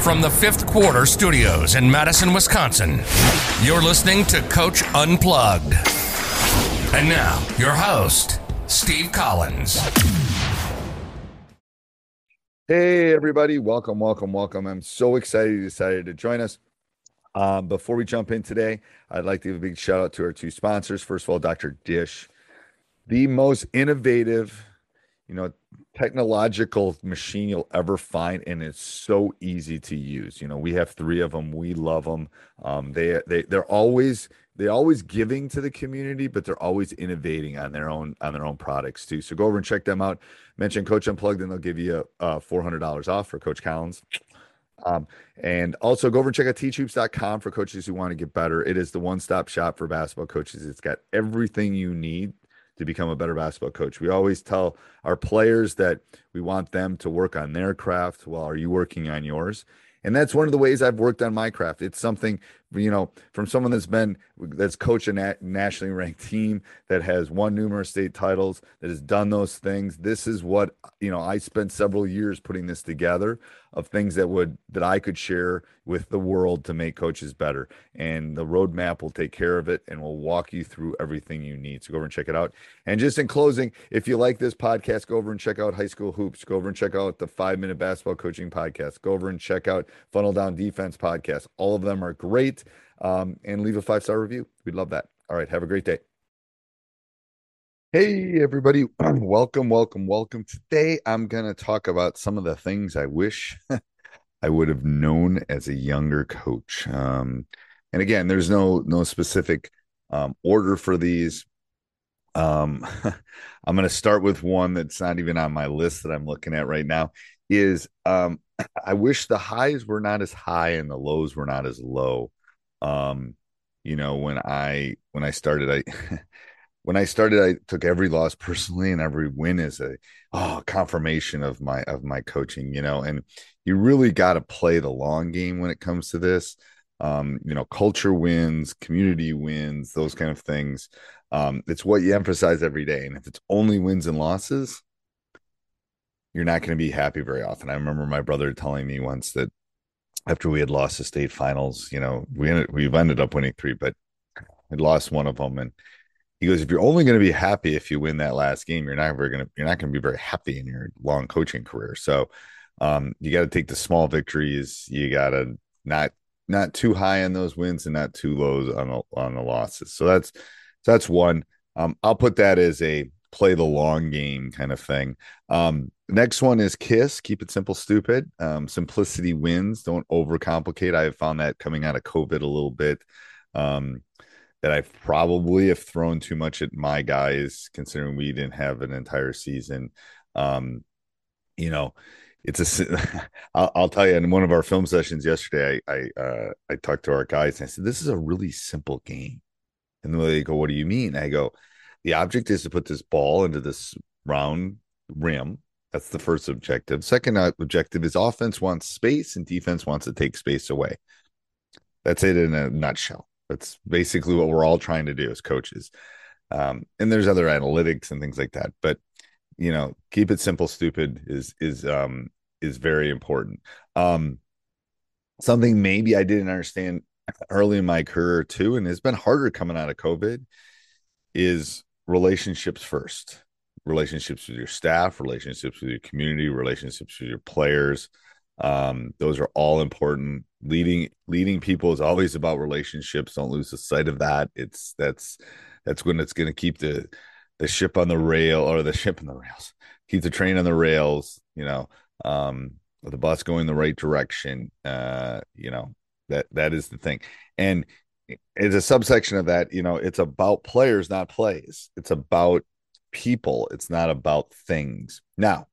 From the fifth quarter studios in Madison, Wisconsin, you're listening to Coach Unplugged. And now, your host, Steve Collins. Hey, everybody. Welcome, welcome, welcome. I'm so excited you decided to join us. Um, before we jump in today, I'd like to give a big shout out to our two sponsors. First of all, Dr. Dish, the most innovative, you know, technological machine you'll ever find and it's so easy to use. You know we have three of them we love them um, they they they're always they're always giving to the community but they're always innovating on their own on their own products too. So go over and check them out. Mention coach unplugged and they'll give you a $400 off for coach collins. Um, and also go over and check out teachhoops.com for coaches who want to get better. It is the one-stop shop for basketball coaches. It's got everything you need to become a better basketball coach. We always tell our players that we want them to work on their craft Well, are you working on yours? And that's one of the ways I've worked on my craft. It's something, you know, from someone that's been, that's coached a nat- nationally ranked team that has won numerous state titles, that has done those things. This is what, you know, I spent several years putting this together of things that would, that I could share with the world to make coaches better. And the roadmap will take care of it and we'll walk you through everything you need. So go over and check it out. And just in closing, if you like this podcast, go over and check out High School Hoops. Go over and check out the five minute basketball coaching podcast. Go over and check out Funnel Down Defense podcast. All of them are great. Um, and leave a five star review. We'd love that. All right. Have a great day. Hey, everybody. Welcome, welcome, welcome. Today, I'm going to talk about some of the things I wish I would have known as a younger coach. Um, and again, there's no no specific um, order for these. Um, I'm going to start with one that's not even on my list that I'm looking at right now. Is um, I wish the highs were not as high and the lows were not as low. Um, you know, when I when I started, I when I started, I took every loss personally, and every win is a oh confirmation of my of my coaching. You know, and you really got to play the long game when it comes to this. Um, you know, culture wins, community wins, those kind of things. Um, it's what you emphasize every day, and if it's only wins and losses, you're not going to be happy very often. I remember my brother telling me once that after we had lost the state finals, you know, we ended, we've ended up winning three, but had lost one of them, and he goes, if you're only going to be happy if you win that last game, you're not very going to you're not going to be very happy in your long coaching career. So um, you got to take the small victories. You got to not not too high on those wins and not too low on the, on the losses. So that's that's one. Um, I'll put that as a play the long game kind of thing. Um, next one is Kiss. Keep it simple, stupid. Um, simplicity wins. Don't overcomplicate. I have found that coming out of COVID a little bit. Um, that I probably have thrown too much at my guys, considering we didn't have an entire season. Um, you know, it's a. I'll, I'll tell you. In one of our film sessions yesterday, I I uh, I talked to our guys and I said, "This is a really simple game." And they go, "What do you mean?" I go, "The object is to put this ball into this round rim." That's the first objective. Second objective is offense wants space and defense wants to take space away. That's it in a nutshell. That's basically what we're all trying to do as coaches. Um, and there's other analytics and things like that, but you know, keep it simple, stupid is is um is very important. Um, something maybe I didn't understand early in my career too, and it's been harder coming out of COVID, is relationships first. Relationships with your staff, relationships with your community, relationships with your players. Um, those are all important. Leading leading people is always about relationships. Don't lose the sight of that. It's that's that's when it's going to keep the the ship on the rail or the ship on the rails keep the train on the rails you know um the bus going the right direction. Uh you know that that is the thing. And it's a subsection of that you know it's about players not plays. It's about people it's not about things now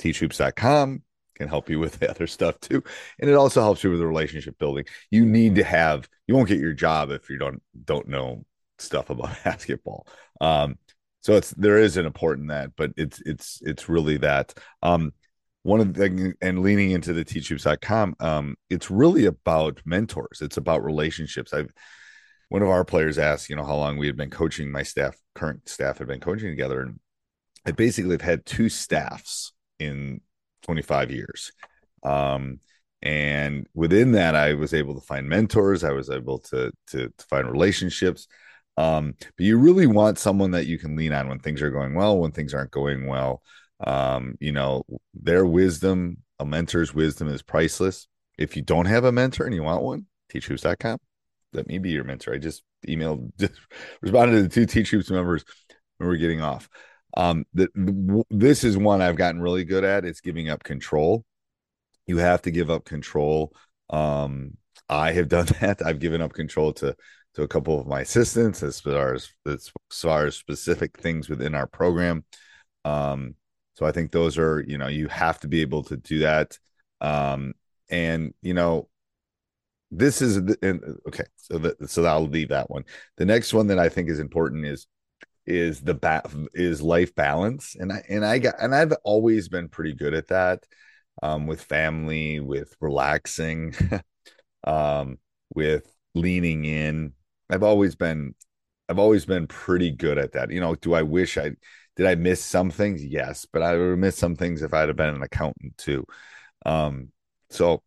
teachhoops.com can help you with the other stuff too. And it also helps you with the relationship building. You need to have you won't get your job if you don't don't know stuff about basketball. Um, so it's there is an important that, but it's it's it's really that. Um, one of the and leaning into the teachhoops.com, um, it's really about mentors. It's about relationships. I've one of our players asked, you know, how long we had been coaching. My staff, current staff, had been coaching together, and I basically have had two staffs in 25 years. Um, and within that, I was able to find mentors. I was able to to, to find relationships. Um, but you really want someone that you can lean on when things are going well, when things aren't going well. Um, you know, their wisdom, a mentor's wisdom is priceless. If you don't have a mentor and you want one, teachhoops.com. Let me be your mentor. I just emailed, just responded to the two Teach Hoops members when we are getting off. Um, this is one I've gotten really good at. It's giving up control. You have to give up control. Um, I have done that. I've given up control to to a couple of my assistants as far as as far as specific things within our program. Um, so I think those are you know you have to be able to do that. Um, and you know this is okay. So that so I'll leave that one. The next one that I think is important is is the bat is life balance and i and i got and i've always been pretty good at that um with family with relaxing um with leaning in i've always been i've always been pretty good at that you know do i wish i did i miss some things yes but i would miss some things if i'd have been an accountant too um so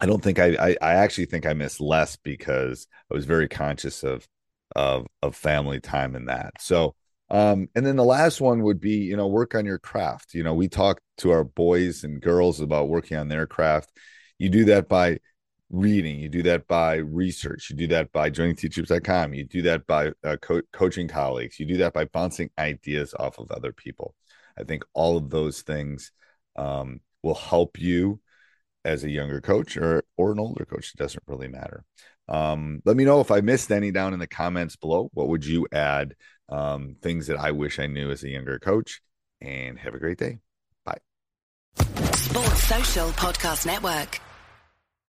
i don't think I, I i actually think i missed less because i was very conscious of of of family time in that so um, and then the last one would be, you know, work on your craft. You know, we talk to our boys and girls about working on their craft. You do that by reading, you do that by research, you do that by joining teachhoops.com, you do that by uh, co- coaching colleagues, you do that by bouncing ideas off of other people. I think all of those things um, will help you as a younger coach or or an older coach. It doesn't really matter. Um, let me know if I missed any down in the comments below. What would you add? Um, things that I wish I knew as a younger coach. And have a great day. Bye. Sports Social Podcast Network.